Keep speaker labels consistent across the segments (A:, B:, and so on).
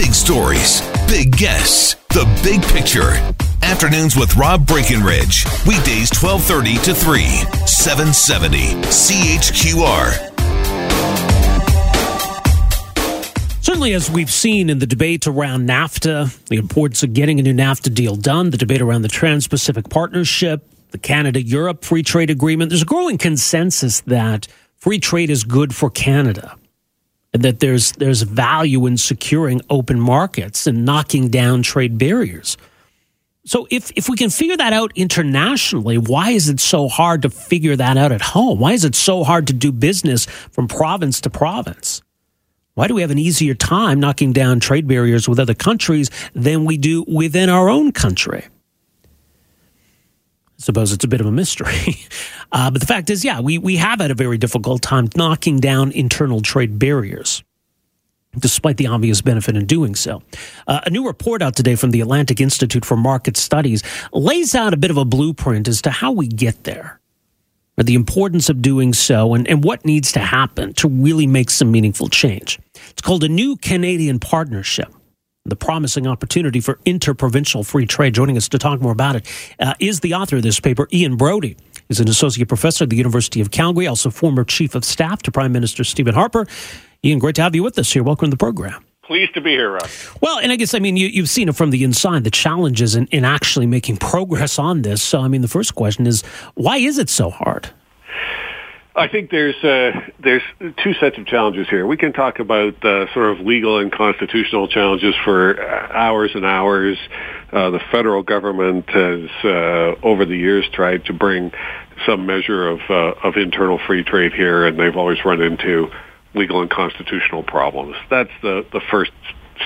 A: Big stories, big guests, the big picture. Afternoons with Rob Breckenridge. Weekdays 1230 to 3, 770 CHQR.
B: Certainly, as we've seen in the debate around NAFTA, the importance of getting a new NAFTA deal done, the debate around the Trans Pacific Partnership, the Canada Europe Free Trade Agreement, there's a growing consensus that free trade is good for Canada. That there's there's value in securing open markets and knocking down trade barriers. So if if we can figure that out internationally, why is it so hard to figure that out at home? Why is it so hard to do business from province to province? Why do we have an easier time knocking down trade barriers with other countries than we do within our own country? Suppose it's a bit of a mystery. Uh, but the fact is, yeah, we, we have had a very difficult time knocking down internal trade barriers, despite the obvious benefit in doing so. Uh, a new report out today from the Atlantic Institute for Market Studies lays out a bit of a blueprint as to how we get there, or the importance of doing so, and, and what needs to happen to really make some meaningful change. It's called a New Canadian Partnership the promising opportunity for interprovincial free trade. Joining us to talk more about it uh, is the author of this paper, Ian Brodie. He's an associate professor at the University of Calgary, also former chief of staff to Prime Minister Stephen Harper. Ian, great to have you with us here. Welcome to the program.
C: Pleased to be here, Rob.
B: Well, and I guess, I mean, you, have seen it from the inside, the challenges in, in actually making progress on this. So, I mean, the first question is why is it so hard?
C: I think there's uh, there's two sets of challenges here. We can talk about uh, sort of legal and constitutional challenges for hours and hours. Uh, the federal government has, uh, over the years, tried to bring some measure of uh, of internal free trade here, and they've always run into legal and constitutional problems. That's the the first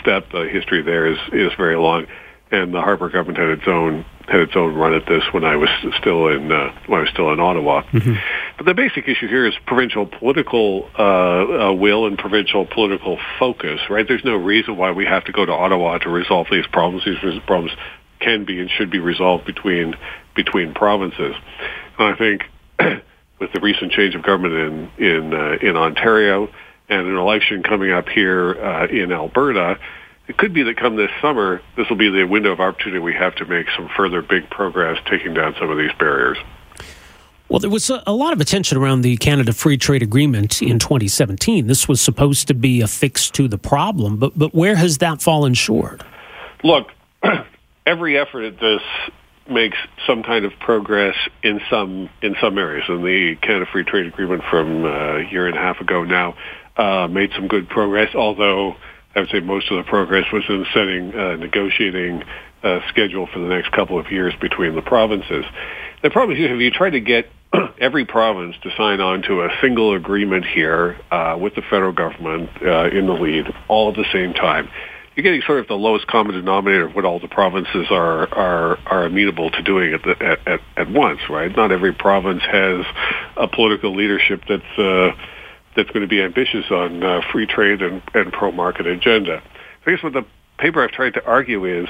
C: step. The history there is is very long and the Harper government had its own had its own run at this when I was still in uh, when I was still in Ottawa. Mm-hmm. But the basic issue here is provincial political uh, uh, will and provincial political focus. Right? There's no reason why we have to go to Ottawa to resolve these problems. These problems can be and should be resolved between between provinces. And I think with the recent change of government in in uh, in Ontario and an election coming up here uh, in Alberta it could be that come this summer, this will be the window of opportunity we have to make some further big progress taking down some of these barriers.
B: Well, there was a, lot of attention around the Canada Free Trade Agreement in 2017. This was supposed to be a fix to the problem, but but where has that fallen short?
C: Look, every effort at this makes some kind of progress in some in some areas. And the Canada Free Trade Agreement from uh, a year and a half ago now uh, made some good progress, although I would say most of the progress was in setting a negotiating uh, schedule for the next couple of years between the provinces. The problem is if you try to get every province to sign on to a single agreement here uh, with the federal government uh, in the lead all at the same time, you're getting sort of the lowest common denominator of what all the provinces are are, are amenable to doing at, the, at, at, once, right? Not every province has a political leadership that's uh, that's going to be ambitious on uh, free trade and, and pro-market agenda. I guess what the paper I've tried to argue is,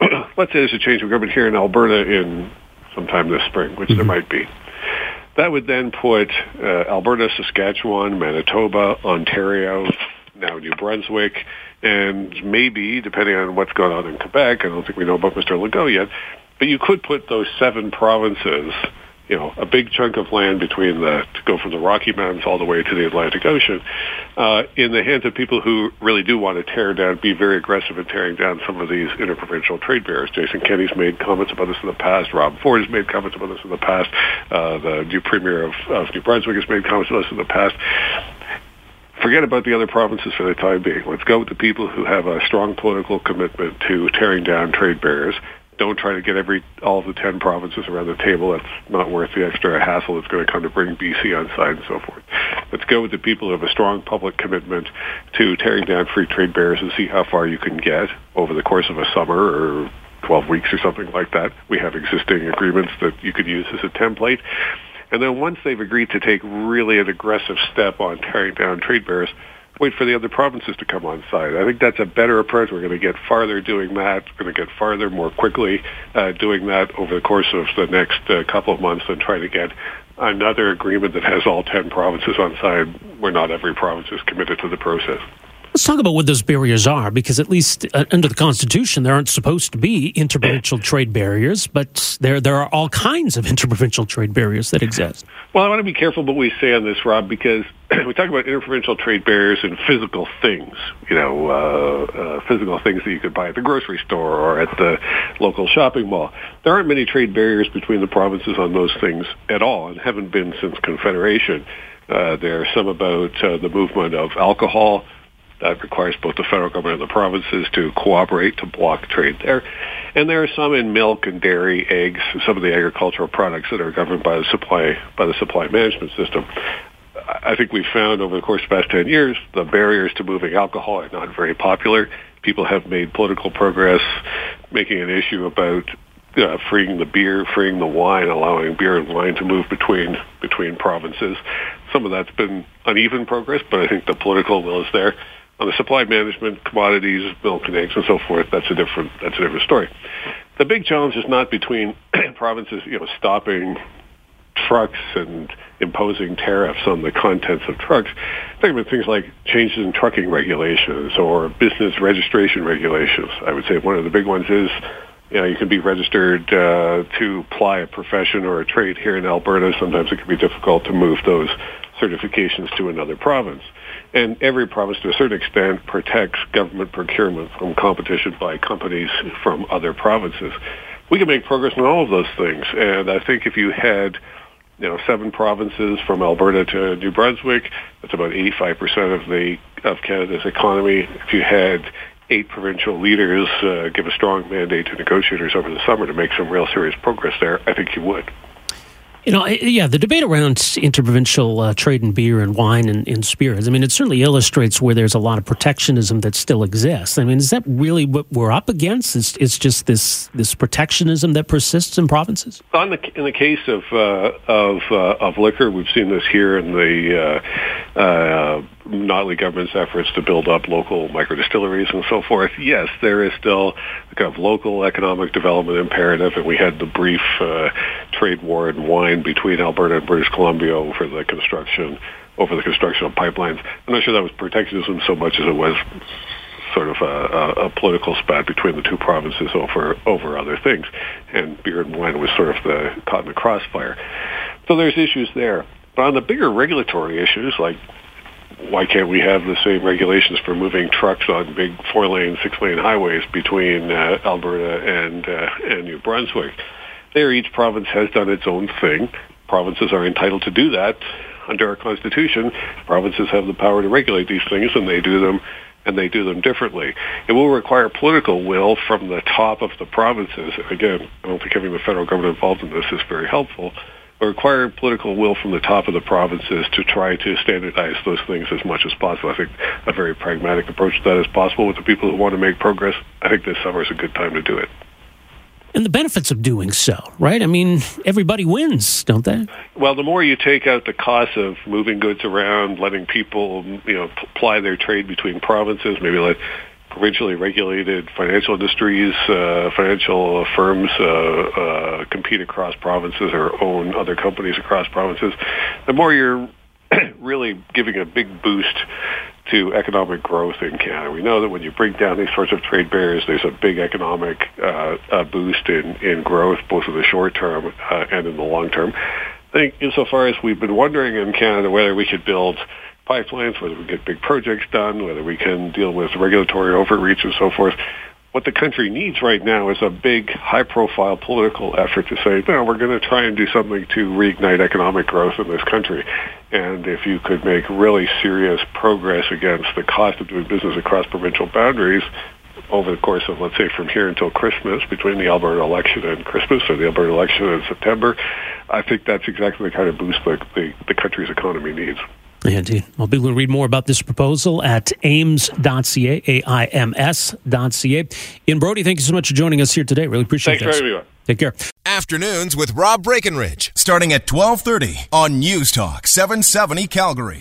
C: let's say there's a change of government here in Alberta in sometime this spring, which mm-hmm. there might be. That would then put uh, Alberta, Saskatchewan, Manitoba, Ontario, now New Brunswick, and maybe, depending on what's going on in Quebec, I don't think we know about Mr. Legault yet, but you could put those seven provinces you know, a big chunk of land between the, to go from the Rocky Mountains all the way to the Atlantic Ocean, uh, in the hands of people who really do want to tear down, be very aggressive in tearing down some of these interprovincial trade barriers. Jason Kenney's made comments about this in the past. Rob Ford has made comments about this in the past. Uh, the new premier of, of New Brunswick has made comments about this in the past forget about the other provinces for the time being. Let's go with the people who have a strong political commitment to tearing down trade barriers don't try to get every all of the ten provinces around the table. That's not worth the extra hassle that's going to come to bring BC on side and so forth. Let's go with the people who have a strong public commitment to tearing down free trade barriers and see how far you can get over the course of a summer or 12 weeks or something like that. We have existing agreements that you could use as a template. And then once they've agreed to take really an aggressive step on tearing down trade barriers, wait for the other provinces to come on side. I think that's a better approach. We're going to get farther doing that. We're going to get farther more quickly uh, doing that over the course of the next uh, couple of months than try to get another agreement that has all 10 provinces on side where not every province is committed to the process.
B: Let's talk about what those barriers are, because at least uh, under the Constitution, there aren't supposed to be interprovincial trade barriers, but there there are all kinds of interprovincial trade barriers that exist.
C: Well, I want to be careful what we say on this, Rob, because we talk about interprovincial trade barriers and physical things, you know, uh, uh, physical things that you could buy at the grocery store or at the local shopping mall. There aren't many trade barriers between the provinces on those things at all, and haven't been since Confederation. Uh, there are some about uh, the movement of alcohol that requires both the federal government and the provinces to cooperate to block trade there. And there are some in milk and dairy, eggs, some of the agricultural products that are governed by the supply by the supply management system. I think we've found over the course of the past 10 years, the barriers to moving alcohol are not very popular. People have made political progress making an issue about uh, freeing the beer, freeing the wine, allowing beer and wine to move between between provinces. Some of that's been uneven progress, but I think the political will is there. On the supply management, commodities, milk and eggs and so forth, that's a different that's a different story. The big challenge is not between provinces, you know, stopping trucks and imposing tariffs on the contents of trucks. Think about things like changes in trucking regulations or business registration regulations. I would say one of the big ones is you know, you can be registered uh, to ply a profession or a trade here in Alberta. Sometimes it can be difficult to move those certifications to another province. And every province, to a certain extent, protects government procurement from competition by companies from other provinces. We can make progress on all of those things. And I think if you had, you know, seven provinces from Alberta to New Brunswick, that's about 85% of the of Canada's economy. If you had eight provincial leaders uh, give a strong mandate to negotiators over the summer to make some real serious progress there, I think you would.
B: You know, yeah, the debate around interprovincial uh, trade in beer and wine and, and, spirits, I mean, it certainly illustrates where there's a lot of protectionism that still exists. I mean, is that really what we're up against? It's, it's just this this protectionism that persists in provinces?
C: On the, in the case of, uh, of, uh, of liquor, we've seen this here in the uh, uh, Notley government's efforts to build up local micro distilleries and so forth. Yes, there is still a kind of local economic development imperative, and we had the brief uh, trade war in wine between Alberta and British Columbia over the construction over the construction of pipelines. I'm not sure that was protectionism so much as it was sort of a, a, a political spat between the two provinces over over other things, and beer and wine was sort of the caught in the crossfire. So there's issues there. But on the bigger regulatory issues like why can't we have the same regulations for moving trucks on big four-lane, six-lane highways between uh, Alberta and uh, and New Brunswick? There, each province has done its own thing. Provinces are entitled to do that under our constitution. Provinces have the power to regulate these things, and they do them and they do them differently. It will require political will from the top of the provinces. Again, I don't think having the federal government involved in this is very helpful It require political will from the top of the provinces to try to standardize those things as much as possible. I think a very pragmatic approach to that is possible with the people who want to make progress. I think this summer is a good time to do it.
B: And the benefits of doing so, right? I mean, everybody wins, don't they?
C: Well, the more you take out the cost of moving goods around, letting people, you know, ply their trade between provinces, maybe let provincially regulated financial industries, uh, financial firms uh, uh, compete across provinces or own other companies across provinces, the more you're really giving a big boost to economic growth in Canada. We know that when you break down these sorts of trade barriers, there's a big economic uh, uh, boost in, in growth, both in the short term uh, and in the long term. I think insofar as we've been wondering in Canada whether we could build pipelines, whether we get big projects done, whether we can deal with regulatory overreach and so forth. What the country needs right now is a big, high-profile political effort to say, no, we're going to try and do something to reignite economic growth in this country. And if you could make really serious progress against the cost of doing business across provincial boundaries, over the course of, let's say, from here until Christmas, between the Alberta election and Christmas, or the Alberta election in September, I think that's exactly the kind of boost that the, the country's economy needs.
B: Indeed. Well, people can read more about this proposal at aims.ca, A-I-M-S.ca. Ian Brodie, thank you so much for joining us here today. Really appreciate
C: it. Thanks for having me
B: Take care.
A: Afternoons with Rob Breckenridge, starting at 1230 on News Talk 770 Calgary.